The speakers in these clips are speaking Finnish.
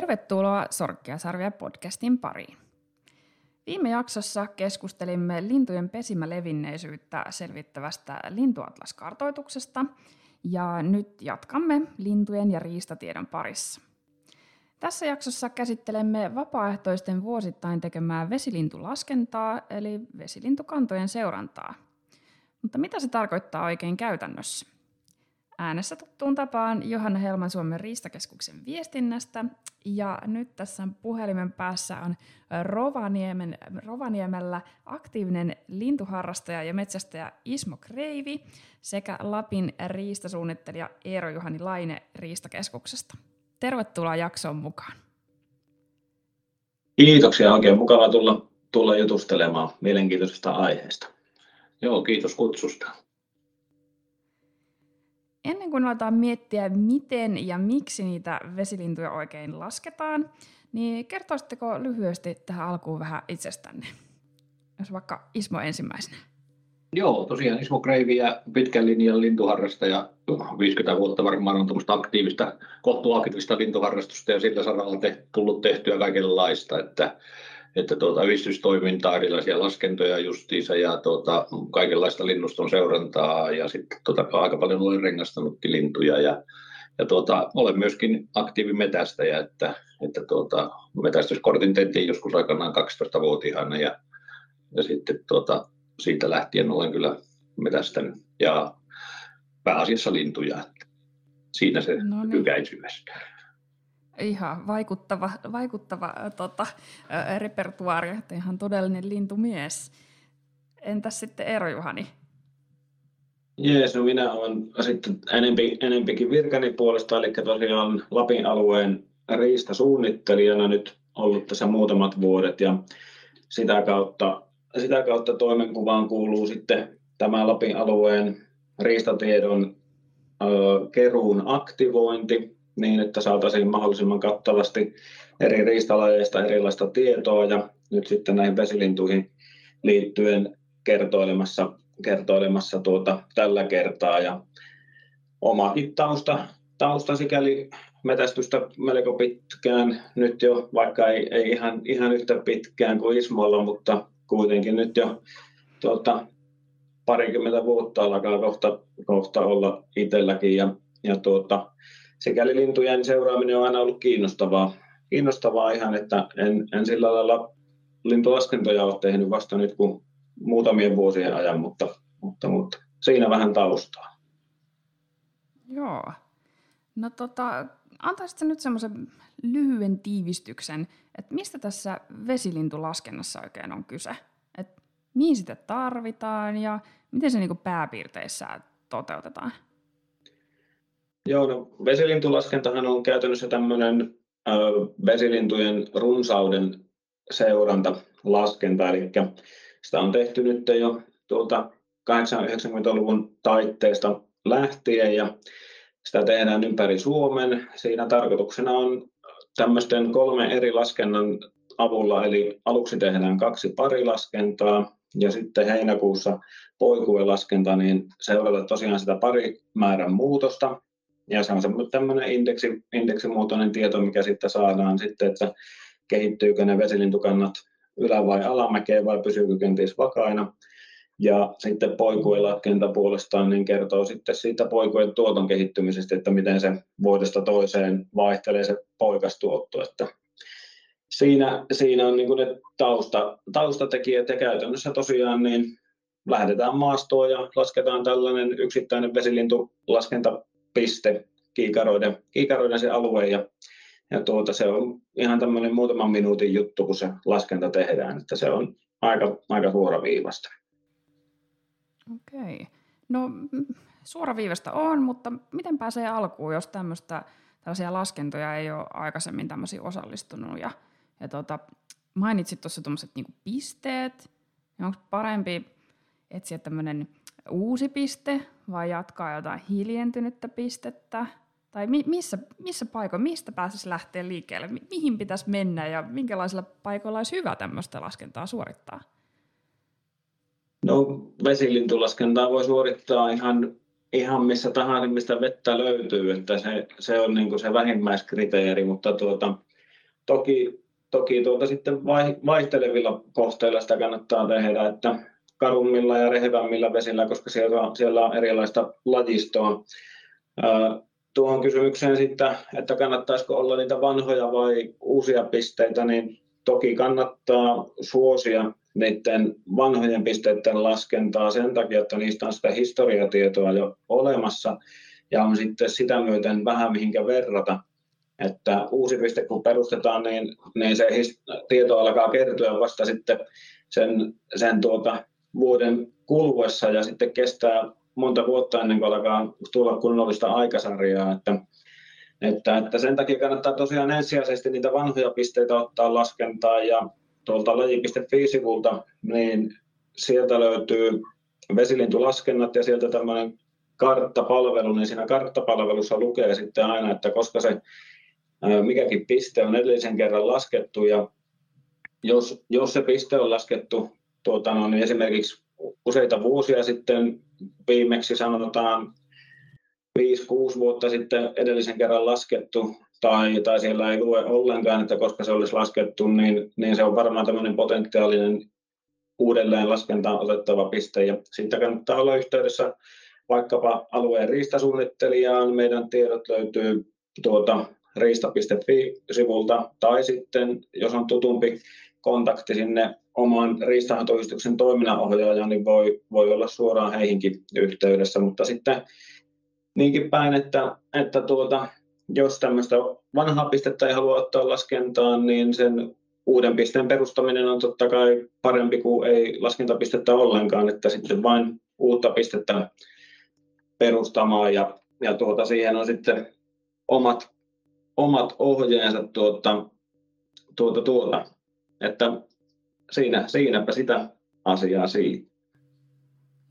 Tervetuloa Sorkkiasarvia podcastin pariin. Viime jaksossa keskustelimme lintujen pesimälevinneisyyttä selvittävästä lintuatlaskartoituksesta ja nyt jatkamme lintujen ja riistatiedon parissa. Tässä jaksossa käsittelemme vapaaehtoisten vuosittain tekemää vesilintulaskentaa eli vesilintukantojen seurantaa. Mutta mitä se tarkoittaa oikein käytännössä? Äänessä tuttuun tapaan Johanna Helman Suomen riistakeskuksen viestinnästä. Ja nyt tässä puhelimen päässä on Rovaniemen, Rovaniemellä aktiivinen lintuharrastaja ja metsästäjä Ismo Kreivi sekä Lapin riistasuunnittelija Eero-Juhani Laine Riistakeskuksesta. Tervetuloa jaksoon mukaan. Kiitoksia, oikein mukava tulla, tulla jutustelemaan mielenkiintoisesta aiheesta. Joo, kiitos kutsusta. Ennen kuin aletaan miettiä, miten ja miksi niitä vesilintuja oikein lasketaan, niin kertoisitteko lyhyesti tähän alkuun vähän itsestänne? Jos vaikka Ismo ensimmäisenä. Joo, tosiaan Ismo Kreivi ja pitkän linjan lintuharrastaja. 50 vuotta varmaan on tuommoista aktiivista, kohtuaktiivista lintuharrastusta ja sillä saralla te, tullut tehtyä kaikenlaista. Että että tuota, yhdistystoimintaa, erilaisia laskentoja justiinsa ja tuota, kaikenlaista linnuston seurantaa ja sitten tuota, aika paljon olen rengastanutkin lintuja ja, ja tuota, olen myöskin aktiivimetästäjä, että, että tuota, metästyskortin tehtiin joskus aikanaan 12-vuotiaana ja, ja sitten tuota, siitä lähtien olen kyllä metästänyt ja pääasiassa lintuja. Siinä se no niin. Ihan vaikuttava, vaikuttava tota, repertuaari, että ihan todellinen lintumies. Entäs sitten Eero Juhani? Jees, no minä olen sitten enempi, enempikin virkani puolesta, eli tosiaan Lapin alueen riistasuunnittelijana nyt ollut tässä muutamat vuodet ja sitä kautta, sitä kautta toimenkuvaan kuuluu sitten tämä Lapin alueen riistatiedon ö, keruun aktivointi, niin, että saataisiin mahdollisimman kattavasti eri riistalajeista erilaista tietoa ja nyt sitten näihin vesilintuihin liittyen kertoilemassa, kertoilemassa tuota, tällä kertaa. Ja omakin tausta, tausta sikäli metästystä melko pitkään, nyt jo, vaikka ei, ei ihan, ihan yhtä pitkään kuin Ismolla, mutta kuitenkin nyt jo tuota, parikymmentä vuotta alkaa kohta, kohta olla itselläkin. Ja, ja tuota, sikäli lintujen seuraaminen on aina ollut kiinnostavaa, kiinnostavaa ihan, että en, en sillä lailla lintulaskentoja ole tehnyt vasta nyt kuin muutamien vuosien ajan, mutta, mutta, mutta siinä vähän taustaa. Joo. No tota, antaisitko nyt semmoisen lyhyen tiivistyksen, että mistä tässä vesilintulaskennassa oikein on kyse? Et mihin sitä tarvitaan ja miten se niinku pääpiirteissä toteutetaan? Joo, no vesilintulaskentahan on käytännössä tämmöinen äh, vesilintujen runsauden seurantalaskenta, eli sitä on tehty nyt jo tuolta 80-90-luvun taitteesta lähtien ja sitä tehdään ympäri Suomen. Siinä tarkoituksena on tämmöisten kolme eri laskennan avulla, eli aluksi tehdään kaksi parilaskentaa ja sitten heinäkuussa poikuelaskenta, niin seurata tosiaan sitä parimäärän muutosta ja se on tämmöinen indeksi, indeksimuotoinen tieto, mikä sitten saadaan sitten, että kehittyykö ne vesilintukannat ylä- vai alamäkeen vai pysyykö kenties vakaina. Ja sitten poikuelaskenta puolestaan niin kertoo sitten siitä poikujen tuoton kehittymisestä, että miten se vuodesta toiseen vaihtelee se poikastuotto. Että siinä, siinä on niin ne tausta, taustatekijät ja käytännössä tosiaan niin lähdetään maastoon ja lasketaan tällainen yksittäinen vesilintulaskenta kiikaroiden, kiikaroiden se alue ja, ja tuota, se on ihan tämmöinen muutaman minuutin juttu, kun se laskenta tehdään, että se on aika, aika suoraviivasta. Okei. No suoraviivasta on, mutta miten pääsee alkuun, jos tämmöistä, tällaisia laskentoja ei ole aikaisemmin tämmöisiä osallistunut? Ja, ja tuota, mainitsit tuossa tuommoiset niinku pisteet, onko parempi etsiä tämmöinen uusi piste vai jatkaa jotain hiljentynyttä pistettä? Tai mi- missä, missä paikoilla, mistä pääsisi lähteä liikkeelle? Mi- mihin pitäisi mennä ja minkälaisilla paikoilla olisi hyvä tämmöistä laskentaa suorittaa? No vesilintulaskentaa voi suorittaa ihan, ihan missä tahansa, mistä vettä löytyy, että se, se on niin se vähimmäiskriteeri, mutta tuota, toki, toki tuota sitten vaihtelevilla kohteilla sitä kannattaa tehdä, että karummilla ja rehevämmillä vesillä, koska siellä, siellä on erilaista lajistoa. Tuohon kysymykseen sitten, että kannattaisiko olla niitä vanhoja vai uusia pisteitä, niin toki kannattaa suosia niiden vanhojen pisteiden laskentaa sen takia, että niistä on sitä historiatietoa jo olemassa ja on sitten sitä myöten vähän mihinkä verrata. Että uusi piste kun perustetaan, niin, niin se tieto alkaa kertyä vasta sitten sen, sen tuota, vuoden kuluessa ja sitten kestää monta vuotta ennen kuin alkaa tulla kunnollista aikasarjaa. Että, että, että sen takia kannattaa tosiaan ensisijaisesti niitä vanhoja pisteitä ottaa laskentaan ja tuolta laji.fi-sivulta, niin sieltä löytyy vesilintulaskennat ja sieltä tämmöinen karttapalvelu, niin siinä karttapalvelussa lukee sitten aina, että koska se mikäkin piste on edellisen kerran laskettu ja jos, jos se piste on laskettu tuota, no, niin esimerkiksi useita vuosia sitten, viimeksi sanotaan 5-6 vuotta sitten edellisen kerran laskettu, tai, tai siellä ei lue ollenkaan, että koska se olisi laskettu, niin, niin se on varmaan tämmöinen potentiaalinen uudelleen laskentaan otettava piste. Ja siitä kannattaa olla yhteydessä vaikkapa alueen riistasuunnittelijaan. Meidän tiedot löytyy tuota riista.fi-sivulta, tai sitten jos on tutumpi kontakti sinne oman riistanhoitoyhdistyksen toiminnanohjaajaan, niin voi, voi olla suoraan heihinkin yhteydessä, mutta sitten niinkin päin, että, että tuota, jos tämmöistä vanhaa pistettä ei halua ottaa laskentaan, niin sen uuden pisteen perustaminen on totta kai parempi kuin ei laskentapistettä ollenkaan, että sitten vain uutta pistettä perustamaan ja, ja tuota, siihen on sitten omat, omat ohjeensa tuota, tuota, tuota. Että siinä, siinäpä sitä asiaa siitä.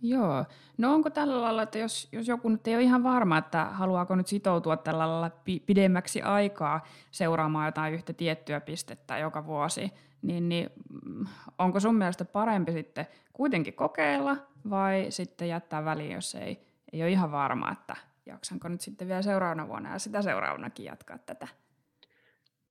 Joo. No onko tällä lailla, että jos, jos joku nyt ei ole ihan varma, että haluaako nyt sitoutua tällä lailla pidemmäksi aikaa seuraamaan jotain yhtä tiettyä pistettä joka vuosi, niin, niin mm, onko sun mielestä parempi sitten kuitenkin kokeilla vai sitten jättää väliin, jos ei, ei ole ihan varma, että jaksanko nyt sitten vielä seuraavana vuonna ja sitä seuraavanakin jatkaa tätä?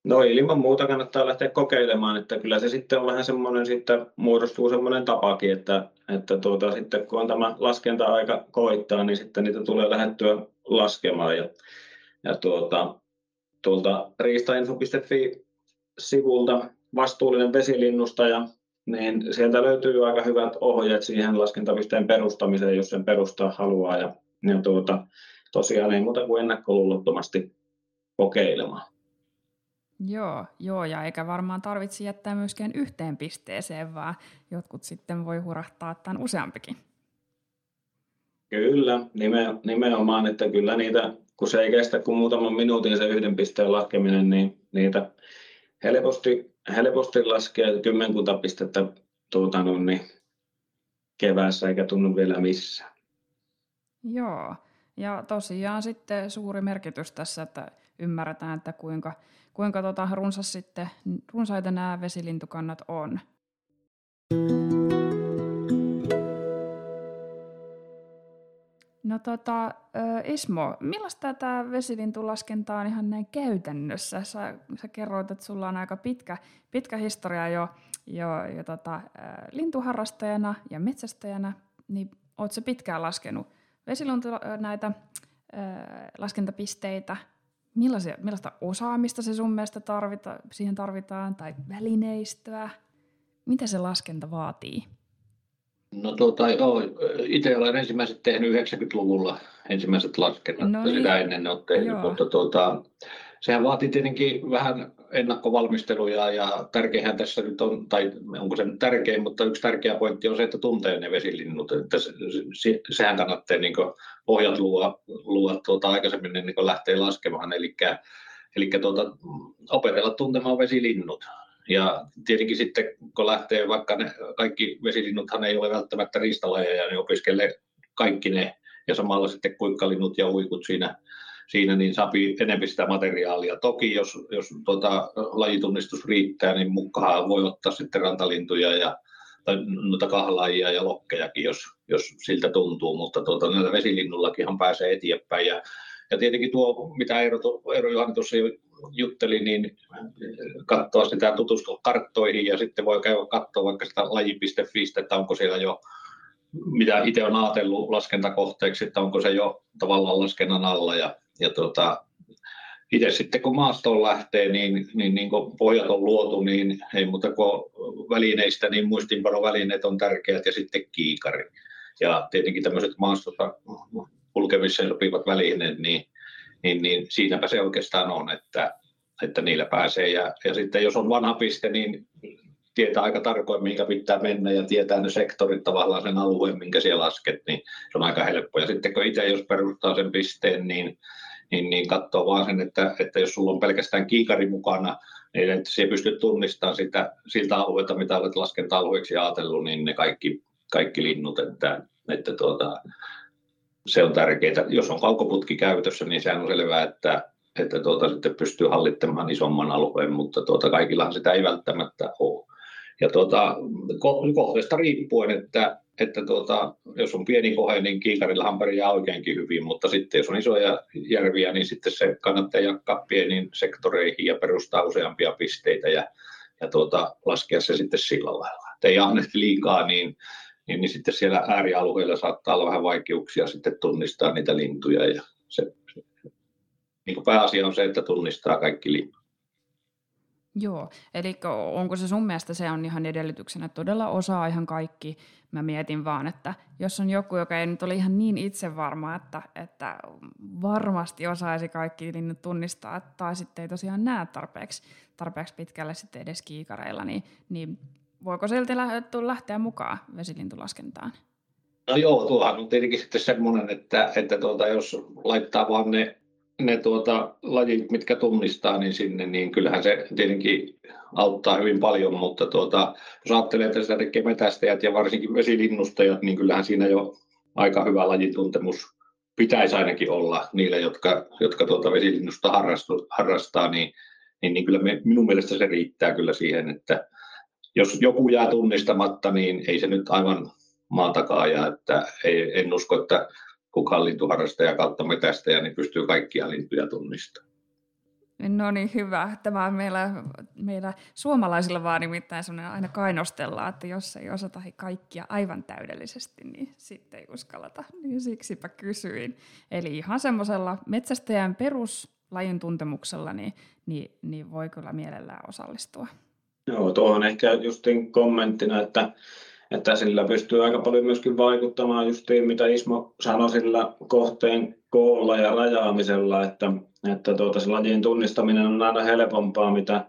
No ilman muuta kannattaa lähteä kokeilemaan, että kyllä se sitten on vähän semmoinen, sitten muodostuu semmoinen tapakin, että, että tuota, sitten kun on tämä laskenta-aika koittaa, niin sitten niitä tulee lähettyä laskemaan ja, ja tuota, tuolta riistainfo.fi-sivulta vastuullinen vesilinnusta ja niin sieltä löytyy aika hyvät ohjeet siihen laskentapisteen perustamiseen, jos sen perustaa haluaa ja, ja tuota, tosiaan ei muuta kuin ennakkoluulottomasti kokeilemaan. Joo, joo, ja eikä varmaan tarvitse jättää myöskään yhteen pisteeseen, vaan jotkut sitten voi hurahtaa tämän useampikin. Kyllä, nimenomaan, että kyllä niitä, kun se ei kestä kuin muutaman minuutin se yhden pisteen laskeminen, niin niitä helposti, helposti laskee kymmenkunta pistettä tuota, no, niin keväässä eikä tunnu vielä missään. Joo, ja tosiaan sitten suuri merkitys tässä, että ymmärretään, että kuinka kuinka tota runsas sitten, runsaita nämä vesilintukannat on. No tota, Ismo, millaista tämä vesilintulaskenta on ihan näin käytännössä? Sä, sä kerroit, että sulla on aika pitkä, pitkä historia jo, jo, jo tota, lintuharrastajana ja metsästäjänä, niin oot se pitkään laskenut vesilintu näitä äh, laskentapisteitä millaisia, millaista osaamista se sun mielestä tarvita, siihen tarvitaan, tai välineistöä? Mitä se laskenta vaatii? No tuota, joo, itse olen ensimmäiset tehnyt 90-luvulla ensimmäiset laskennat, no niin. sitä ennen ole tehnyt, joo. mutta tuota, sehän vaatii tietenkin vähän ennakkovalmisteluja ja tärkeinhän tässä nyt on, tai onko se nyt tärkein, mutta yksi tärkeä pointti on se, että tuntee ne vesilinnut. Että se, se, sehän kannattaa niin pohjat luoda, luoda tuota, aikaisemmin niin lähtee laskemaan, eli, eli tuota, opetella tuntemaan vesilinnut. Ja tietenkin sitten, kun lähtee vaikka ne, kaikki vesilinnuthan ei ole välttämättä riistalajeja, niin opiskelee kaikki ne, ja samalla sitten kuikkalinnut ja uikut siinä siinä niin saapi enemmän sitä materiaalia. Toki jos, jos tuota, lajitunnistus riittää, niin mukaan voi ottaa sitten rantalintuja ja tai noita kahlaajia ja lokkejakin, jos, jos siltä tuntuu, mutta tuota, näillä vesilinnullakinhan pääsee eteenpäin. Ja, ja tietenkin tuo, mitä Eero, Eero Juhani tuossa jo juttelin, niin katsoa sitä tutustua karttoihin ja sitten voi käydä katsoa vaikka sitä laji.fi, että onko siellä jo mitä itse on ajatellut laskentakohteeksi, että onko se jo tavallaan laskennan alla. Ja, ja tuota, itse sitten kun maastoon lähtee, niin, niin, niin kun pohjat on luotu, niin ei muuta kuin välineistä, niin muistinpanovälineet on tärkeät ja sitten kiikari. Ja tietenkin tämmöiset maastossa kulkemiseen sopivat välineet, niin, niin, niin siinäpä se oikeastaan on, että, että niillä pääsee. Ja, ja sitten jos on vanha piste, niin tietää aika tarkoin, minkä pitää mennä ja tietää ne sektorit tavallaan sen alueen, minkä siellä lasket, niin se on aika helppo. Ja sitten kun itse jos perustaa sen pisteen, niin, niin, niin katsoo vaan sen, että, että jos sulla on pelkästään kiikari mukana, niin että se ei pysty tunnistamaan sitä, siltä alueelta, mitä olet laskenta-alueeksi ajatellut, niin ne kaikki, kaikki linnut, että, että tuota, se on tärkeää. Jos on kaukoputki käytössä, niin sehän on selvää, että, että tuota, sitten pystyy hallittamaan isomman alueen, mutta tuota, kaikillahan sitä ei välttämättä ole. Ja tuota, kohteesta riippuen, että, että tuota, jos on pieni kohe, niin kiikarillahan pärjää oikeinkin hyvin, mutta sitten jos on isoja järviä, niin sitten se kannattaa jakaa pieniin sektoreihin ja perustaa useampia pisteitä ja, ja tuota, laskea se sitten sillä lailla. Että ei annehti liikaa, niin, niin, niin sitten siellä äärialueilla saattaa olla vähän vaikeuksia sitten tunnistaa niitä lintuja ja se, niin pääasia on se, että tunnistaa kaikki linnut. Joo, eli onko se sun mielestä se on ihan edellytyksenä, todella osaa ihan kaikki. Mä mietin vaan, että jos on joku, joka ei nyt ole ihan niin itse varma, että, että varmasti osaisi kaikki niin tunnistaa, tai sitten ei tosiaan näe tarpeeksi, tarpeeksi pitkälle sitten edes kiikareilla, niin, niin voiko silti lähteä mukaan vesilintulaskentaan? No joo, tuohan on tietenkin sitten semmoinen, että, että tuota, jos laittaa vaan ne ne tuota, lajit, mitkä tunnistaa, niin sinne, niin kyllähän se tietenkin auttaa hyvin paljon, mutta tuota, jos ajattelee, että sitä tekee metästäjät ja varsinkin vesilinnustajat, niin kyllähän siinä jo aika hyvä lajituntemus pitäisi ainakin olla niille, jotka, jotka tuota vesilinnusta harrastaa, niin, niin, niin kyllä me, minun mielestä se riittää kyllä siihen, että jos joku jää tunnistamatta, niin ei se nyt aivan maan takaa ja että ei, en usko, että kukaan lintuharrastaja kautta metästäjä, niin pystyy kaikkia lintuja tunnistamaan. No niin, hyvä. Tämä on meillä, meillä suomalaisilla vaan nimittäin sellainen aina kainostellaan, että jos ei osata kaikkia aivan täydellisesti, niin sitten ei uskalleta. Niin siksipä kysyin. Eli ihan semmoisella metsästäjän peruslajin tuntemuksella, niin, niin, niin voi kyllä mielellään osallistua. Joo, tuohon ehkä justin kommenttina, että että sillä pystyy aika paljon myöskin vaikuttamaan justiin, mitä Ismo sanoi sillä kohteen koolla ja rajaamisella, että, että tuota, se lajin tunnistaminen on aina helpompaa, mitä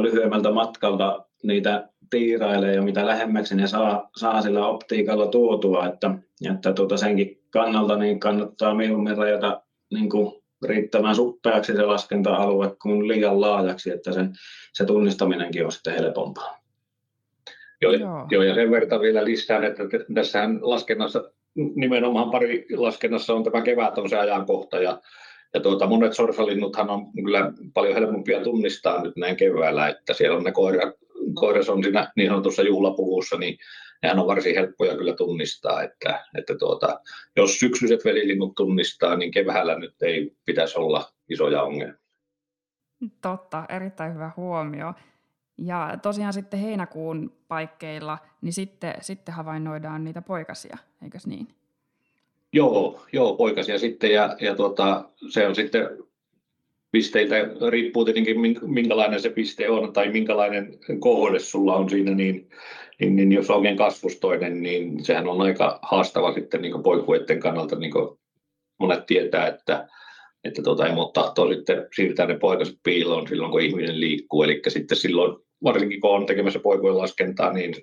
lyhyemmältä matkalta niitä tiirailee ja mitä lähemmäksi ne saa, saa sillä optiikalla tuotua, että, että tuota senkin kannalta niin kannattaa mieluummin rajata niin kuin riittävän suppeaksi se laskenta-alue kuin liian laajaksi, että se, se tunnistaminenkin on sitten helpompaa. Joo, joo. joo, ja sen verran vielä lisään, että tässähän laskennassa, nimenomaan pari laskennassa on tämä kevät on se ajankohta, ja, ja tuota, monet sorsalinnuthan on kyllä paljon helpompia tunnistaa nyt näin keväällä, että siellä on ne koira, koiras on siinä niin sanotussa juhlapuvussa, niin nehän on varsin helppoja kyllä tunnistaa, että, että tuota, jos syksyiset velilinnut tunnistaa, niin keväällä nyt ei pitäisi olla isoja ongelmia. Totta, erittäin hyvä huomio. Ja tosiaan sitten heinäkuun paikkeilla, niin sitten, sitten havainnoidaan niitä poikasia, eikös niin? Joo, joo poikasia sitten ja, ja tuota, se on sitten pisteitä, riippuu tietenkin minkälainen se piste on tai minkälainen kohde sulla on siinä, niin, niin, niin jos on oikein kasvustoinen, niin sehän on aika haastava sitten niin poikueiden kannalta, niin kuin monet tietää, että että tuota, emot tahtoo sitten siirtää ne poikaset piiloon silloin, kun ihminen liikkuu. Eli sitten silloin, varsinkin kun on tekemässä poikojen laskentaa, niin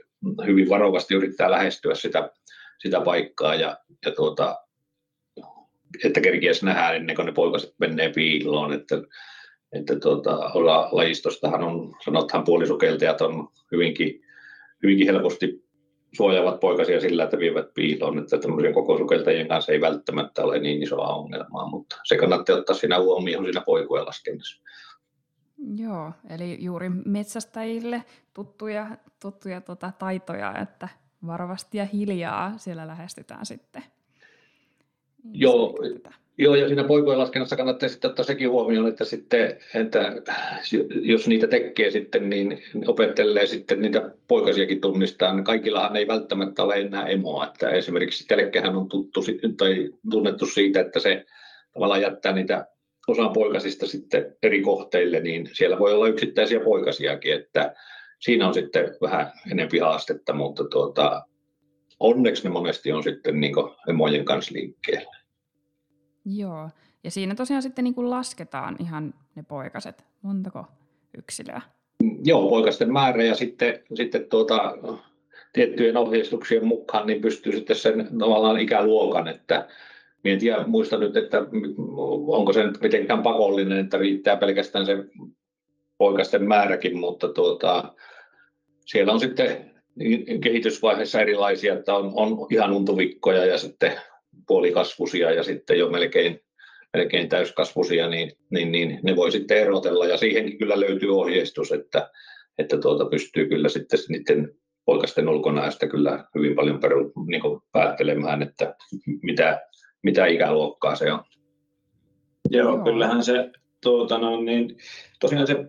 hyvin varovasti yrittää lähestyä sitä, sitä paikkaa ja, ja tuota, että kerkiäisi nähdä ennen kuin ne poikaset menee piiloon. Että, että tuota, lajistostahan on, sanothan puolisukeltajat on hyvinkin, hyvinkin helposti suojaavat poikasia sillä, että vievät piiloon, että tämmöisen kokosukeltajien kanssa ei välttämättä ole niin isoa ongelmaa, mutta se kannattaa ottaa siinä huomioon siinä poikujen laskennassa. Joo, eli juuri metsästäjille tuttuja, tuttuja tota, taitoja, että varovasti ja hiljaa siellä lähestytään sitten. Joo, Joo, ja siinä poikojen laskennassa kannattaa sitten ottaa sekin huomioon, että, sitten, että jos niitä tekee sitten, niin opettelee sitten niitä poikasiakin tunnistaa. Niin kaikillahan ei välttämättä ole enää emoa. Että esimerkiksi telkkähän on tuttu, tai tunnettu siitä, että se tavallaan jättää niitä osan poikasista sitten eri kohteille, niin siellä voi olla yksittäisiä poikasiakin, että siinä on sitten vähän enempi haastetta, mutta tuota, onneksi ne monesti on sitten niin emojen kanssa liikkeellä. Joo, ja siinä tosiaan sitten niin lasketaan ihan ne poikaset. Montako yksilöä? Joo, poikasten määrä ja sitten, sitten tuota, tiettyjen ohjeistuksien mukaan niin pystyy sitten sen tavallaan ikäluokan, että en tiedä, muista nyt, että onko se nyt mitenkään pakollinen, että riittää pelkästään se poikasten määräkin, mutta tuota, siellä on sitten kehitysvaiheessa erilaisia, että on, on ihan untuvikkoja ja sitten puolikasvusia ja sitten jo melkein, melkein täyskasvusia, niin, niin, niin, ne voi sitten erotella. Ja siihenkin kyllä löytyy ohjeistus, että, että tuota pystyy kyllä sitten niiden poikasten ulkonäöstä kyllä hyvin paljon peru, niin päättelemään, että mitä, mitä ikäluokkaa se on. Joo, Joo. kyllähän se tuota, no, niin, tosiaan se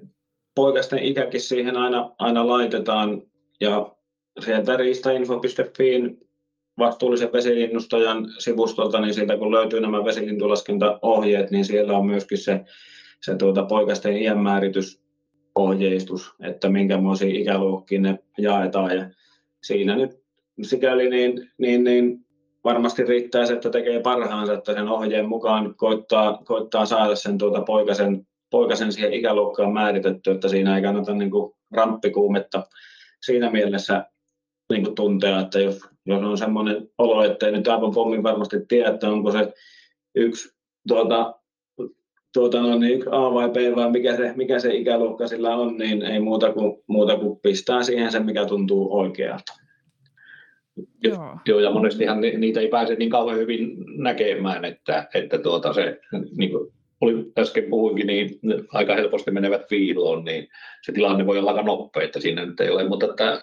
poikasten ikäkin siihen aina, aina laitetaan ja sieltä riistainfo.fiin vastuullisen vesilinnustajan sivustolta, niin sieltä kun löytyy nämä vesilintulaskentaohjeet, niin siellä on myöskin se, se tuota, poikasten iänmääritysohjeistus, että minkämoisiin ikäluokkiin ne jaetaan. Ja siinä nyt sikäli niin, niin, niin varmasti riittää se, että tekee parhaansa, että sen ohjeen mukaan koittaa, koittaa saada sen tuota poikasen, poikasen siihen ikäluokkaan määritetty, että siinä ei kannata niin kuin ramppikuumetta siinä mielessä niin kuin tuntea, että jos, jos on semmoinen olo, että ei nyt aivan pommin varmasti tiedä, että onko se yksi tuota, tuota, no niin, A vai B vai mikä se, mikä se ikäluokka sillä on, niin ei muuta kuin, muuta kuin pistää siihen se, mikä tuntuu oikealta. Joo. Joo, ja monestihan niitä ei pääse niin kauhean hyvin näkemään, että, että tuota se, niin kuin oli, äsken puhuinkin, niin aika helposti menevät piiloon, niin se tilanne voi olla aika nopea, että siinä nyt ei ole, mutta että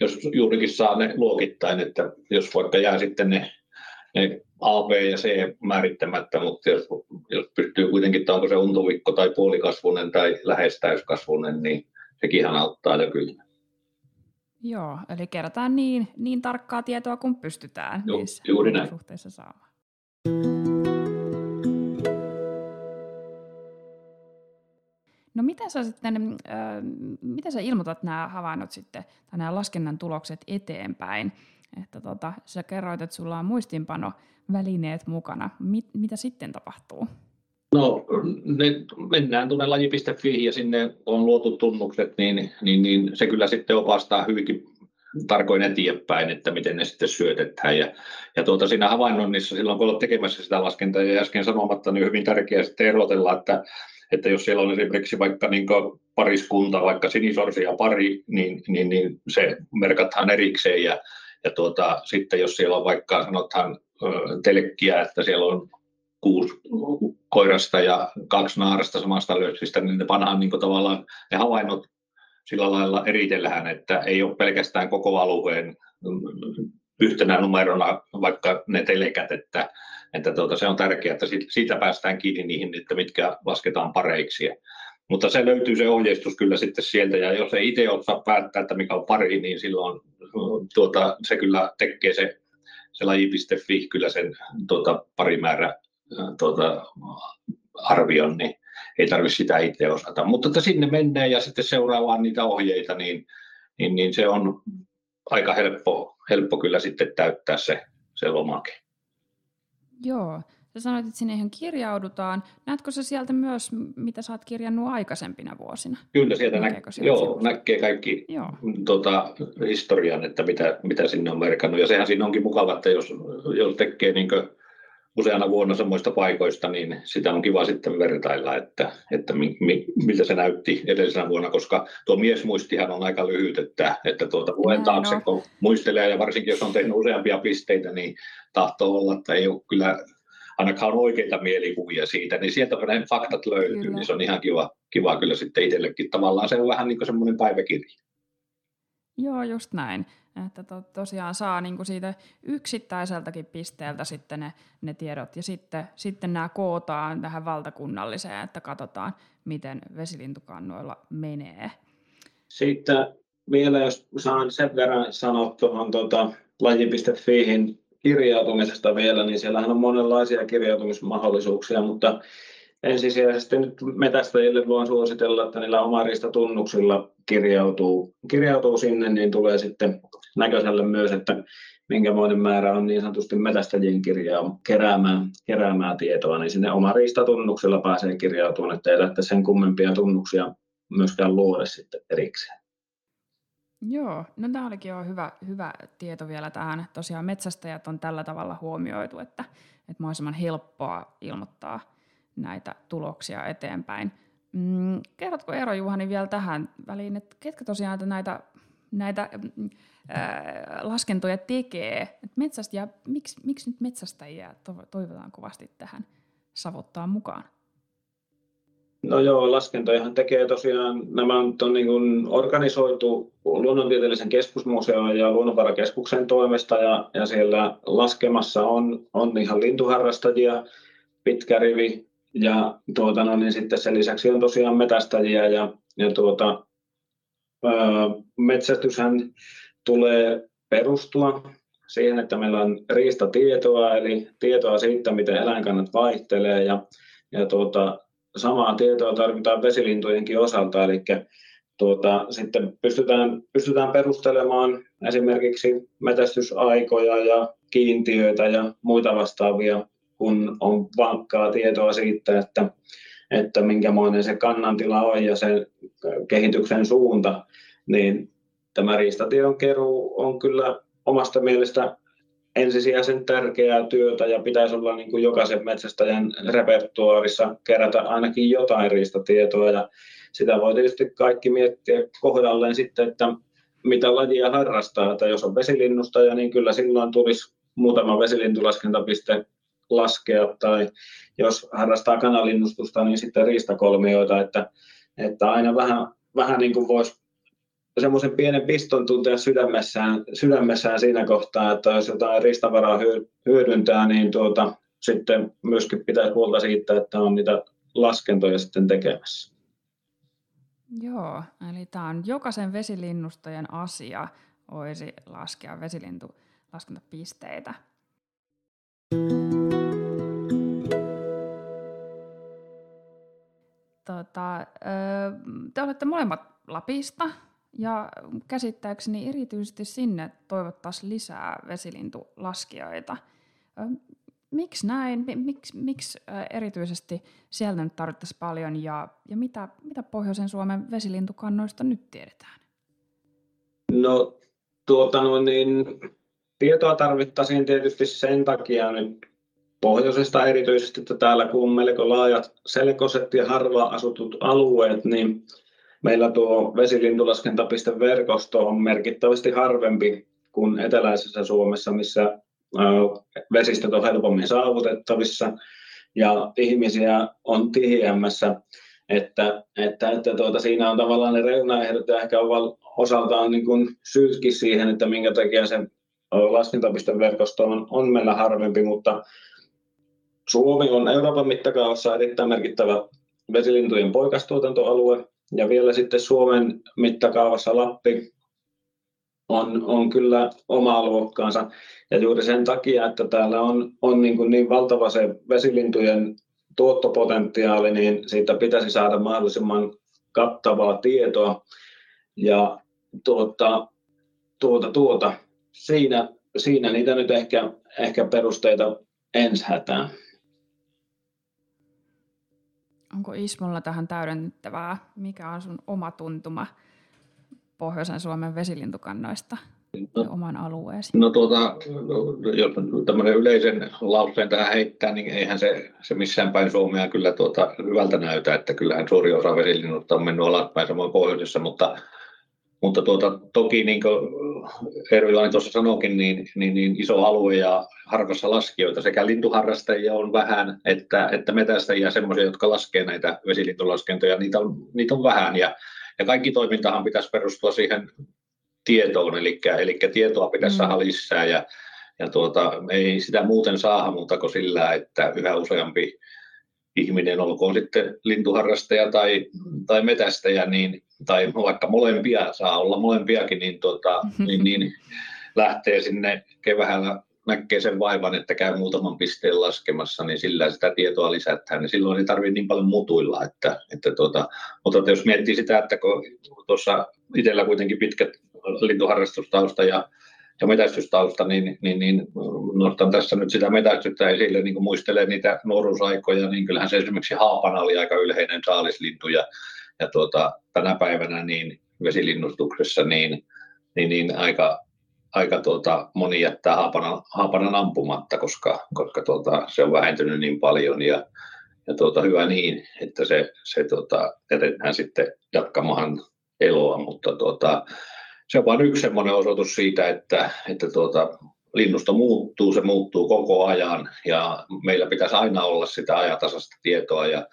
jos juurikin saa ne luokittain, että jos vaikka jää sitten ne, ne A, B ja C määrittämättä, mutta jos, jos pystyy kuitenkin, että onko se untuvikko tai puolikasvunen tai lähes täyskasvunen, niin sekin auttaa jo kyllä. Joo, eli kerätään niin, niin tarkkaa tietoa kuin pystytään Joo, juuri näin. suhteessa saamaan. No miten sä sitten, äh, miten sä ilmoitat nämä havainnot sitten, tai nämä laskennan tulokset eteenpäin? Että tota, sä kerroit, että sulla on muistinpano välineet mukana. Mit, mitä sitten tapahtuu? No, ne, mennään tuonne laji.fi ja sinne on luotu tunnukset, niin, niin, niin se kyllä sitten opastaa hyvinkin tarkoin eteenpäin, että miten ne sitten syötetään. Ja, ja tuota, siinä havainnoinnissa silloin, kun olet tekemässä sitä laskentaa ja äsken sanomatta, niin hyvin tärkeää sitten erotella, että että jos siellä on esimerkiksi vaikka niin pariskunta, vaikka sinisorsia pari, niin, niin, niin se merkataan erikseen ja, ja tuota, sitten jos siellä on vaikka sanotaan telkkiä, että siellä on kuusi koirasta ja kaksi naarasta samasta löysystä, niin ne pannaan niin tavallaan ne havainnot sillä lailla eritellään, että ei ole pelkästään koko alueen yhtenä numerona vaikka ne telekät, että että tuota, se on tärkeää, että siitä päästään kiinni niihin, että mitkä lasketaan pareiksi. Mutta se löytyy se ohjeistus kyllä sitten sieltä, ja jos ei itse osaa päättää, että mikä on pari, niin silloin tuota, se kyllä tekee se, se laji.fi kyllä sen tuota, parimäärä tuota, arvion, niin ei tarvitse sitä itse osata. Mutta että sinne mennään ja sitten seuraavaan niitä ohjeita, niin, niin, niin se on aika helppo, helppo kyllä sitten täyttää se, se lomake. Joo. Sä sanoit, että sinne ihan kirjaudutaan. Näetkö se sieltä myös, mitä sä oot kirjannut aikaisempina vuosina? Kyllä, sieltä, nä- joo, näkee kaikki joo. Tota, historian, että mitä, mitä sinne on merkannut. Ja sehän siinä onkin mukava, että jos, jos tekee niin useana vuonna samoista paikoista, niin sitä on kiva sitten vertailla, että, että mi, mi, miltä se näytti edellisenä vuonna, koska tuo miesmuistihan on aika lyhyt, että, että tuota vuoden taakse, no. kun muistelee, ja varsinkin jos on tehnyt useampia pisteitä, niin tahtoo olla, että ei ole kyllä ainakaan oikeita mielikuvia siitä, niin sieltä ne faktat löytyy, kyllä. niin se on ihan kiva, kiva kyllä sitten itsellekin. Tavallaan se on vähän niin kuin semmoinen päiväkirja. Joo, just näin. Että to, tosiaan saa niin kuin siitä yksittäiseltäkin pisteeltä sitten ne, ne tiedot ja sitten, sitten nämä kootaan tähän valtakunnalliseen, että katsotaan, miten vesilintukannoilla menee. Sitten vielä, jos saan sen verran sanoa tuohon tuota, laji.fiihin kirjautumisesta vielä, niin siellähän on monenlaisia kirjautumismahdollisuuksia, mutta ensisijaisesti nyt metästäjille voin suositella, että niillä omaristatunnuksilla kirjautuu, kirjautuu sinne, niin tulee sitten näköiselle myös, että minkämoinen määrä on niin sanotusti metästäjien kirjaa keräämään, keräämään tietoa, niin sinne omaristatunnuksella pääsee kirjautumaan, että ei lähte sen kummempia tunnuksia myöskään luoda sitten erikseen. Joo, no tämä olikin jo hyvä, hyvä tieto vielä tähän. Tosiaan metsästäjät on tällä tavalla huomioitu, että, että mahdollisimman helppoa ilmoittaa näitä tuloksia eteenpäin. Mm, kerrotko Eero Juhani vielä tähän väliin, että ketkä tosiaan näitä, näitä ää, laskentoja tekee? Et metsästäjä, miksi, miksi nyt metsästäjiä toivotaan kovasti tähän savottaa mukaan? No joo, laskentojahan tekee tosiaan, nämä on, on niin kuin organisoitu luonnontieteellisen keskusmuseon ja luonnonvarakeskuksen toimesta ja, ja siellä laskemassa on, on ihan lintuharrastajia, pitkä rivi ja tuota, no, niin sitten sen lisäksi on tosiaan metästäjiä ja, ja tuota, metsästyshän tulee perustua siihen, että meillä on riistatietoa, eli tietoa siitä, miten eläinkannat vaihtelee ja, ja tuota, samaa tietoa tarvitaan vesilintujenkin osalta, eli tuota, sitten pystytään, pystytään perustelemaan esimerkiksi metästysaikoja ja kiintiöitä ja muita vastaavia, kun on vankkaa tietoa siitä, että, että minkämoinen se kannantila on ja sen kehityksen suunta, niin tämä riistatiedon keruu on kyllä omasta mielestä ensisijaisen tärkeää työtä ja pitäisi olla niin kuin jokaisen metsästäjän repertuaarissa kerätä ainakin jotain riistatietoa. Ja sitä voi tietysti kaikki miettiä kohdalleen sitten, että mitä lajia harrastaa, että jos on vesilinnustaja, niin kyllä silloin tulisi muutama vesilintulaskentapiste laskea, tai jos harrastaa kanalinnustusta, niin sitten riistakolmioita, että, että aina vähän, vähän niin kuin voisi semmoisen pienen piston tuntea sydämessään, sydämessään siinä kohtaa, että jos jotain ristavaraa hyödyntää, niin tuota, sitten myöskin pitää huolta siitä, että on niitä laskentoja sitten tekemässä. Joo, eli tämä on jokaisen vesilinnustajan asia, olisi laskea vesilintu laskentapisteitä. Tota, te olette molemmat Lapista, ja käsittääkseni erityisesti sinne toivottaisiin lisää vesilintulaskijoita. Miksi näin? Miksi, miksi erityisesti sieltä nyt tarvittaisiin paljon ja, ja mitä, mitä Pohjoisen Suomen vesilintukannoista nyt tiedetään? No, tuota, no niin, tietoa tarvittaisiin tietysti sen takia nyt pohjoisesta erityisesti, että täällä kun on melko laajat selkoset ja harva asutut alueet, niin meillä tuo vesilintulaskentapisteverkosto on merkittävästi harvempi kuin eteläisessä Suomessa, missä vesistöt on helpommin saavutettavissa. Ja ihmisiä on tiheämmässä, että, että, että tuota, siinä on tavallaan ne reunaehdot ja ehkä osaltaan niin kuin syytkin siihen, että minkä takia se laskentapisteverkosto on, on meillä harvempi, mutta Suomi on Euroopan mittakaavassa erittäin merkittävä vesilintujen poikastuotantoalue ja vielä sitten Suomen mittakaavassa Lappi on, on kyllä oma luokkaansa. Ja juuri sen takia, että täällä on, on niin, kuin niin valtava se vesilintujen tuottopotentiaali, niin siitä pitäisi saada mahdollisimman kattavaa tietoa. Ja tuota, tuota, tuota, siinä, siinä niitä nyt ehkä, ehkä perusteita ensi hätään. Onko Ismolla tähän täydennettävää? Mikä on sun oma tuntuma Pohjoisen Suomen vesilintukannoista no, oman alueesi? No tuota, jos tämmöinen yleisen lauseen tähän heittää, niin eihän se, se missään päin Suomea kyllä tuota hyvältä näytä, että kyllähän suuri osa vesilinnusta on mennyt alaspäin samoin pohjoisessa, mutta mutta tuota, toki niin kuin Ervilani tuossa sanoikin, niin, niin, niin, iso alue ja harvassa laskijoita. Sekä lintuharrastajia on vähän, että, että metästäjiä semmoisia, jotka laskee näitä vesilintulaskentoja, niitä on, niitä on vähän. Ja, ja kaikki toimintahan pitäisi perustua siihen tietoon, eli, eli tietoa pitäisi mm. saada lisää ja, ja tuota, ei sitä muuten saa muuta kuin sillä, että yhä useampi ihminen, olkoon sitten lintuharrastaja tai, tai metästäjä, niin, tai vaikka molempia, saa olla molempiakin, niin, tuota, niin, niin lähtee sinne keväällä näkee sen vaivan, että käy muutaman pisteen laskemassa, niin sillä sitä tietoa lisätään, niin silloin ei tarvitse niin paljon mutuilla. Että, että tuota, mutta jos miettii sitä, että kun tuossa itsellä kuitenkin pitkät lintuharrastustausta ja, ja metästystausta, niin, niin, niin nostan tässä nyt sitä metästystä esille, niin kun muistelee niitä nuoruusaikoja, niin kyllähän se esimerkiksi haapana oli aika yleinen saalislintu, ja, ja tuota, tänä päivänä niin vesilinnustuksessa niin, niin, niin aika, aika tuota, moni jättää haapanan, haapanan ampumatta, koska, koska tuota, se on vähentynyt niin paljon ja, ja tuota, hyvä niin, että se, se tuota, jätetään sitten jatkamaan eloa, mutta tuota, se on vain yksi sellainen osoitus siitä, että, että tuota, linnusto muuttuu, se muuttuu koko ajan ja meillä pitäisi aina olla sitä ajatasasta tietoa ja,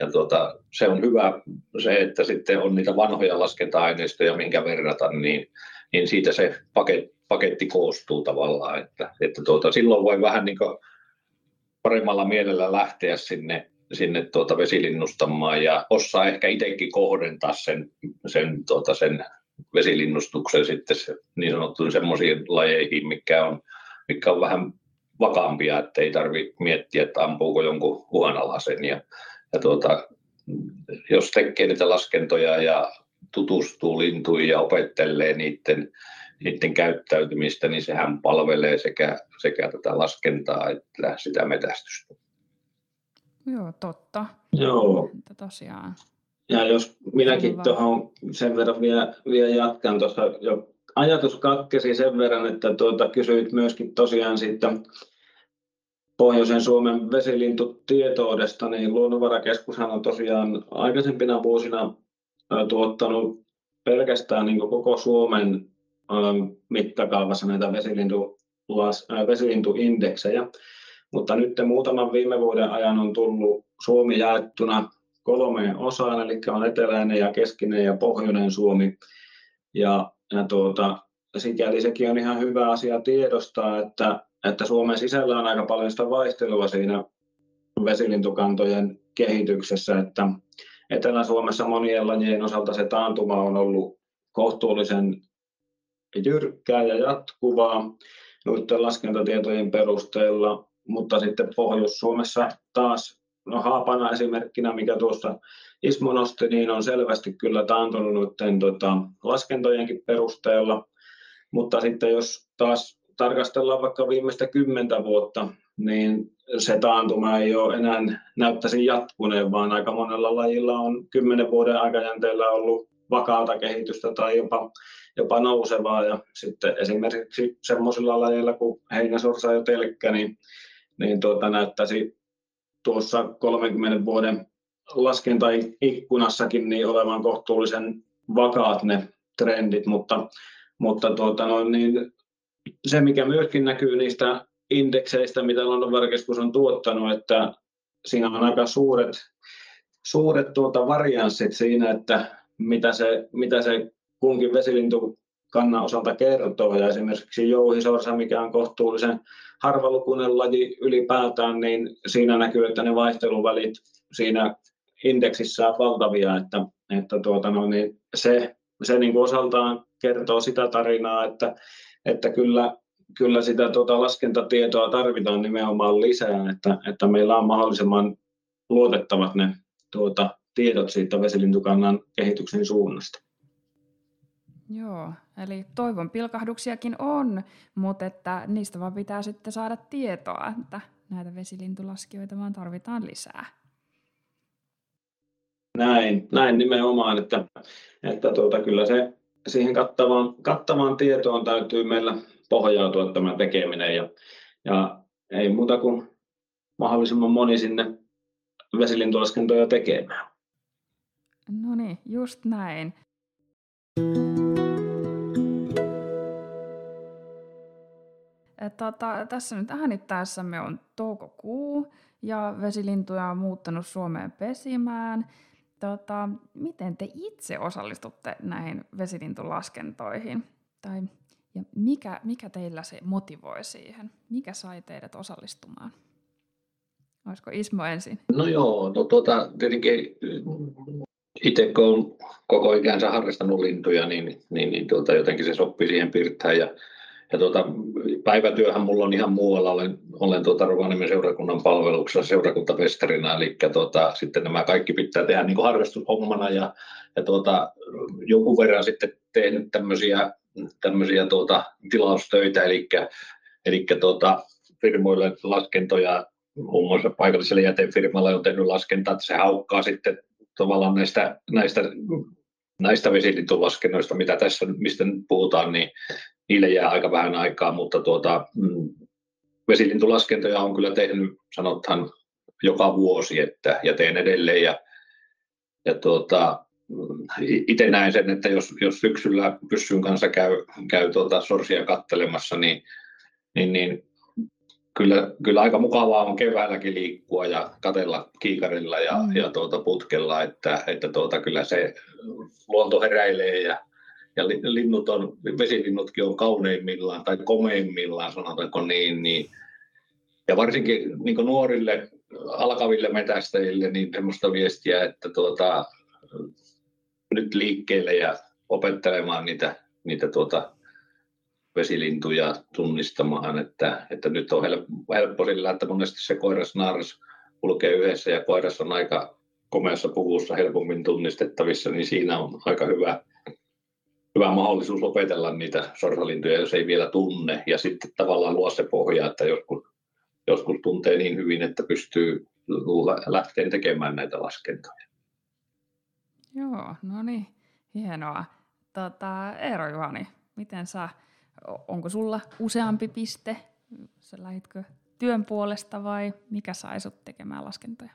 ja tuota, se on hyvä se, että sitten on niitä vanhoja laskenta-aineistoja, minkä verrata, niin, niin siitä se paketti paketti koostuu tavallaan, että, että tuota, silloin voi vähän niin paremmalla mielellä lähteä sinne, sinne tuota vesilinnustamaan ja osaa ehkä itsekin kohdentaa sen, sen, tuota, sen vesilinnustuksen sitten se, niin sanottuun semmoisiin lajeihin, mikä on, mikä on vähän vakaampia, että ei tarvitse miettiä, että ampuuko jonkun uhanalaisen. Ja, ja tuota, jos tekee niitä laskentoja ja tutustuu lintuihin ja opettelee niiden niiden käyttäytymistä, niin sehän palvelee sekä, sekä tätä laskentaa että sitä metästystä. Joo, totta. Joo. Että tosiaan. Ja jos minäkin tuohon sen verran vielä, vielä jatkan, tuossa jo. Ajatus katkesi sen verran, että tuota, kysyit myöskin tosiaan siitä Pohjoisen Suomen vesilintutietoudesta, niin Luonnonvarakeskushan on tosiaan aikaisempina vuosina tuottanut pelkästään niin koko Suomen mittakaavassa näitä vesilintu, vesilintuindeksejä. Mutta nyt muutaman viime vuoden ajan on tullut Suomi jaettuna kolmeen osaan, eli on eteläinen ja keskinen ja pohjoinen Suomi. Ja, ja tuota, sikäli sekin on ihan hyvä asia tiedostaa, että, että Suomen sisällä on aika paljon sitä vaihtelua siinä vesilintukantojen kehityksessä, että Etelä-Suomessa monien lajien osalta se taantuma on ollut kohtuullisen jyrkkää ja jatkuvaa noiden laskentatietojen perusteella, mutta sitten Pohjois-Suomessa taas, no Haapana esimerkkinä, mikä tuossa Ismo nosti, niin on selvästi kyllä taantunut tota, laskentojenkin perusteella, mutta sitten jos taas tarkastellaan vaikka viimeistä kymmentä vuotta, niin se taantuma ei ole enää näyttäisi jatkuneen, vaan aika monella lajilla on kymmenen vuoden aikajänteellä ollut vakaata kehitystä tai jopa jopa nousevaa. Ja sitten esimerkiksi semmoisilla lajeilla kuin heinäsorsa ja telkkä, niin, niin tuota, näyttäisi tuossa 30 vuoden laskentaikkunassakin niin olevan kohtuullisen vakaat ne trendit, mutta, mutta tuota, no, niin se, mikä myöskin näkyy niistä indekseistä, mitä Luonnonvarakeskus on tuottanut, että siinä on aika suuret, suuret tuota varianssit siinä, että mitä se, mitä se kunkin vesilintukannan osalta kertoo. Ja esimerkiksi jouhisorsa, mikä on kohtuullisen harvalukuinen laji ylipäätään, niin siinä näkyy, että ne vaihteluvälit siinä indeksissä on valtavia, että, että tuota, no, niin se, se niin kuin osaltaan kertoo sitä tarinaa, että, että kyllä, kyllä sitä tuota laskentatietoa tarvitaan nimenomaan lisää, että, että meillä on mahdollisimman luotettavat ne tuota, tiedot siitä vesilintukannan kehityksen suunnasta. Joo, eli toivon pilkahduksiakin on, mutta että niistä vaan pitää sitten saada tietoa, että näitä vesilintulaskijoita vaan tarvitaan lisää. Näin, näin nimenomaan, että, että tuota, kyllä se siihen kattavaan, kattavaan tietoon täytyy meillä pohjautua tämä tekeminen ja, ja ei muuta kuin mahdollisimman moni sinne vesilintulaskentoja tekemään. No niin, just näin. Tota, tässä nyt äänittäessämme on toukokuu ja vesilintuja on muuttanut Suomeen pesimään. Tota, miten te itse osallistutte näihin vesilintulaskentoihin? tai ja mikä, mikä teillä se motivoi siihen? Mikä sai teidät osallistumaan? Olisiko Ismo ensin? No joo, no tuota, tietenkin itse kun olen koko ikänsä harrastanut lintuja, niin, niin, niin tuota, jotenkin se sopii siihen pirttään. Ja, ja tuota, päivätyöhän mulla on ihan muualla. Olen, olen tuota Rovaniemen seurakunnan palveluksessa seurakuntapestarina, eli tuota, sitten nämä kaikki pitää tehdä niin kuin harrastushommana. Ja, ja tuota, jonkun verran sitten tehnyt tämmöisiä, tämmöisiä tuota, tilaustöitä, eli, eli tuota, firmoille laskentoja muun muassa paikalliselle jätefirmalle on tehnyt laskentaa, että se haukkaa sitten tavallaan näistä, näistä, näistä vesilintulaskennoista, mitä tässä, mistä nyt puhutaan, niin niille jää aika vähän aikaa, mutta tuota, mm, vesilintulaskentoja on kyllä tehnyt, sanotaan, joka vuosi, että, ja teen edelleen. Ja, ja tuota, itse näen sen, että jos, jos syksyllä pyssyn kanssa käy, käy tuota sorsia kattelemassa, niin, niin, niin kyllä, kyllä aika mukavaa on keväälläkin liikkua ja katella kiikarilla ja, mm. ja tuota putkella, että, että tuota, kyllä se luonto heräilee ja, ja linnut on, vesilinnutkin on kauneimmillaan tai komeimmillaan, sanotaanko niin, niin ja varsinkin niin nuorille alkaville metästäjille niin semmoista viestiä, että tuota, nyt liikkeelle ja opettelemaan niitä, niitä tuota, vesilintuja tunnistamaan, että, että nyt on helppo sillä, että monesti se koiras naaras kulkee yhdessä ja koiras on aika komeassa puvussa helpommin tunnistettavissa, niin siinä on aika hyvä, hyvä mahdollisuus opetella niitä sorsalintuja, jos ei vielä tunne. Ja sitten tavallaan luo se pohja, että joskus, joskus tuntee niin hyvin, että pystyy lähteen tekemään näitä laskentoja. Joo, no niin, hienoa. Tota, Eero Juhani, miten sä onko sulla useampi piste? Sä lähditkö työn puolesta vai mikä sai sut tekemään laskentoja?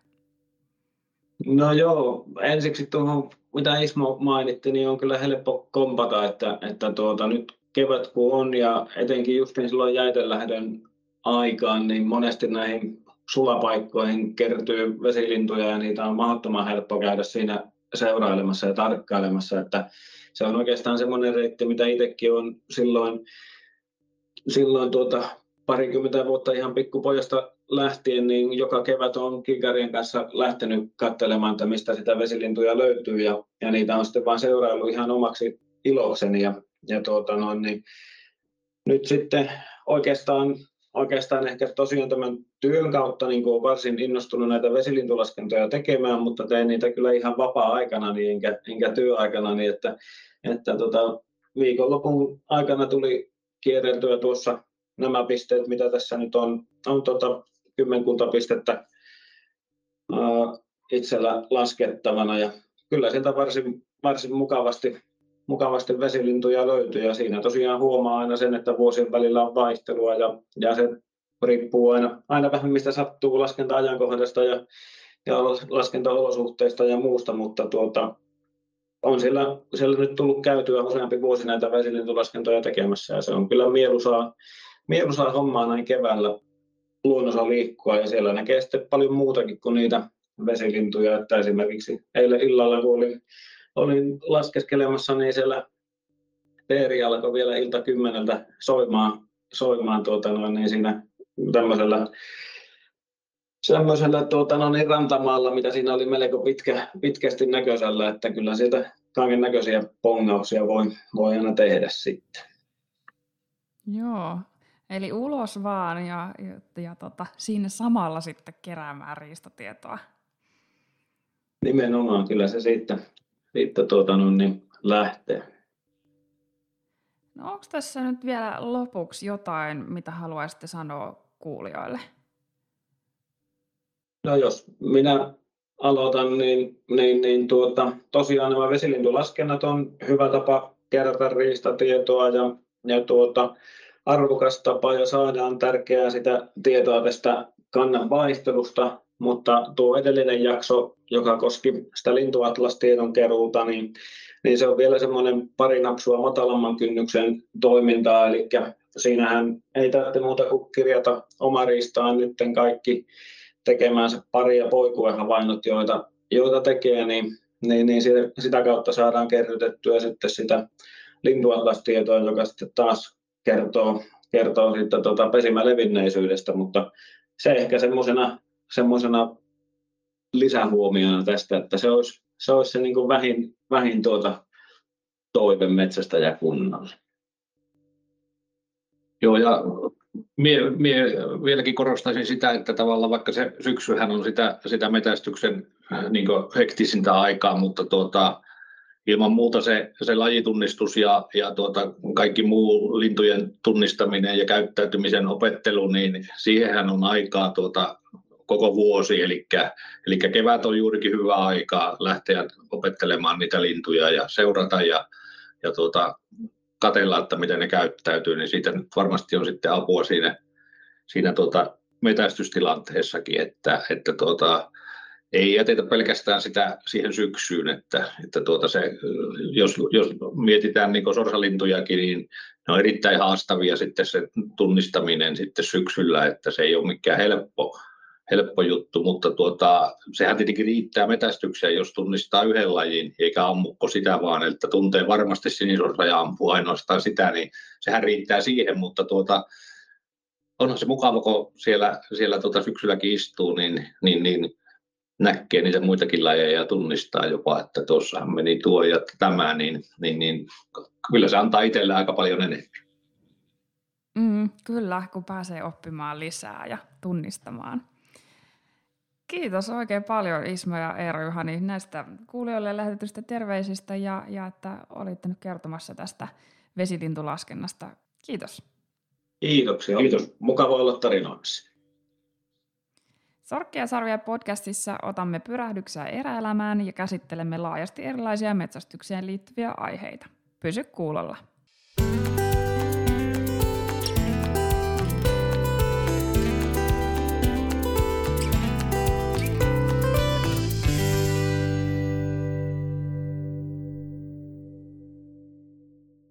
No joo, ensiksi tuohon, mitä Ismo mainitti, niin on kyllä helppo kompata, että, että tuota, nyt kevät kun on ja etenkin just niin silloin jäitelähdön aikaan, niin monesti näihin sulapaikkoihin kertyy vesilintuja ja niitä on mahdottoman helppo käydä siinä seurailemassa ja tarkkailemassa, että se on oikeastaan semmoinen reitti, mitä itsekin on silloin, silloin tuota, parikymmentä vuotta ihan pikkupojasta lähtien, niin joka kevät on kikarien kanssa lähtenyt katselemaan, että mistä sitä vesilintuja löytyy ja, ja niitä on sitten vaan seuraillut ihan omaksi ilokseni ja, ja tuota noin, niin nyt sitten oikeastaan, oikeastaan ehkä tosiaan tämän työn kautta niin kuin varsin innostunut näitä vesilintulaskentoja tekemään, mutta teen niitä kyllä ihan vapaa-aikana niin enkä, enkä työaikana, niin että, että tota, viikonlopun aikana tuli kierreltyä tuossa nämä pisteet, mitä tässä nyt on, on tota, kymmenkunta pistettä itsellä laskettavana. Ja kyllä sieltä varsin, varsin mukavasti, mukavasti vesilintuja löytyy. Ja siinä tosiaan huomaa aina sen, että vuosien välillä on vaihtelua ja, ja se riippuu aina, aina vähän mistä sattuu laskenta-ajankohdasta ja, ja laskentaolosuhteista ja muusta, mutta tuota, on siellä, siellä nyt tullut käytyä useampi vuosi näitä vesilintulaskentoja tekemässä. Ja se on kyllä mieluisaa, mieluisaa hommaa näin keväällä luonnossa liikkua ja siellä näkee sitten paljon muutakin kuin niitä vesilintuja, että esimerkiksi eilen illalla kun olin, olin laskeskelemassa, niin siellä Peeri alkoi vielä ilta kymmeneltä soimaan, soimaan tuota noin, niin siinä tämmöisellä semmoisella tuota, no niin, rantamaalla, mitä siinä oli melko pitkä, pitkästi näköisellä, että kyllä sieltä kaiken näköisiä pongauksia voi, voi aina tehdä sitten. Joo, eli ulos vaan ja, ja, ja tota, siinä samalla sitten keräämään riistatietoa. Nimenomaan, kyllä se siitä, siitä tuota, no, niin lähtee. No onko tässä nyt vielä lopuksi jotain, mitä haluaisitte sanoa kuulijoille? No jos minä aloitan, niin, niin, niin tuota, tosiaan nämä vesilintulaskennat on hyvä tapa kerätä riistatietoa ja, ja tuota, arvokas tapa ja saadaan tärkeää sitä tietoa tästä kannan vaihtelusta, mutta tuo edellinen jakso, joka koski sitä lintuatlastiedon keruuta, niin, niin se on vielä semmoinen pari napsua matalamman kynnyksen toimintaa, eli siinähän ei tarvitse muuta kuin kirjata oma riistaan nyt kaikki tekemäänsä pari- ja poikuehavainnot, joita, joita tekee, niin, niin, niin sitä kautta saadaan kerrytettyä sitten sitä lintuatlastietoa, joka sitten taas kertoo, kertoo sitten tota pesimälevinneisyydestä, mutta se ehkä semmoisena semmoisena lisähuomiona tästä, että se olisi se, olisi se niin kuin vähin, vähin tuota toive metsästäjäkunnalle. Joo, ja mie, mie vieläkin korostaisin sitä, että tavallaan vaikka se syksyhän on sitä, sitä metästyksen äh, niin hektisintä aikaa, mutta tuota, ilman muuta se, se lajitunnistus ja, ja tuota, kaikki muu lintujen tunnistaminen ja käyttäytymisen opettelu, niin siihenhän on aikaa tuota, koko vuosi, eli, eli kevät on juurikin hyvä aika lähteä opettelemaan niitä lintuja ja seurata ja, ja tuota, katella, että miten ne käyttäytyy, niin siitä nyt varmasti on sitten apua siinä, siinä tuota metästystilanteessakin, että, että tuota, ei jätetä pelkästään sitä siihen syksyyn, että, että tuota se, jos, jos mietitään niin sorsalintujakin, niin ne on erittäin haastavia sitten se tunnistaminen sitten syksyllä, että se ei ole mikään helppo, helppo juttu, mutta tuota, sehän tietenkin riittää metästykseen, jos tunnistaa yhden lajin, eikä ammukko sitä vaan, että tuntee varmasti sinisorsa ja ampuu ainoastaan sitä, niin sehän riittää siihen, mutta tuota, onhan se mukava, kun siellä, siellä tuota syksylläkin istuu, niin, niin, niin näkee niitä muitakin lajeja ja tunnistaa jopa, että tuossahan meni tuo ja tämä, niin, niin, niin kyllä se antaa itselle aika paljon enemmän. Mm, kyllä, kun pääsee oppimaan lisää ja tunnistamaan. Kiitos oikein paljon Isma ja Eero Juhani näistä kuulijoille lähetetystä terveisistä ja, ja että olitte nyt kertomassa tästä vesitintulaskennasta. Kiitos. Kiitoksia. Kiitos. Mukava olla tarinoimassa. Sorkkia sarvia podcastissa otamme pyrähdyksiä eräelämään ja käsittelemme laajasti erilaisia metsästykseen liittyviä aiheita. Pysy kuulolla.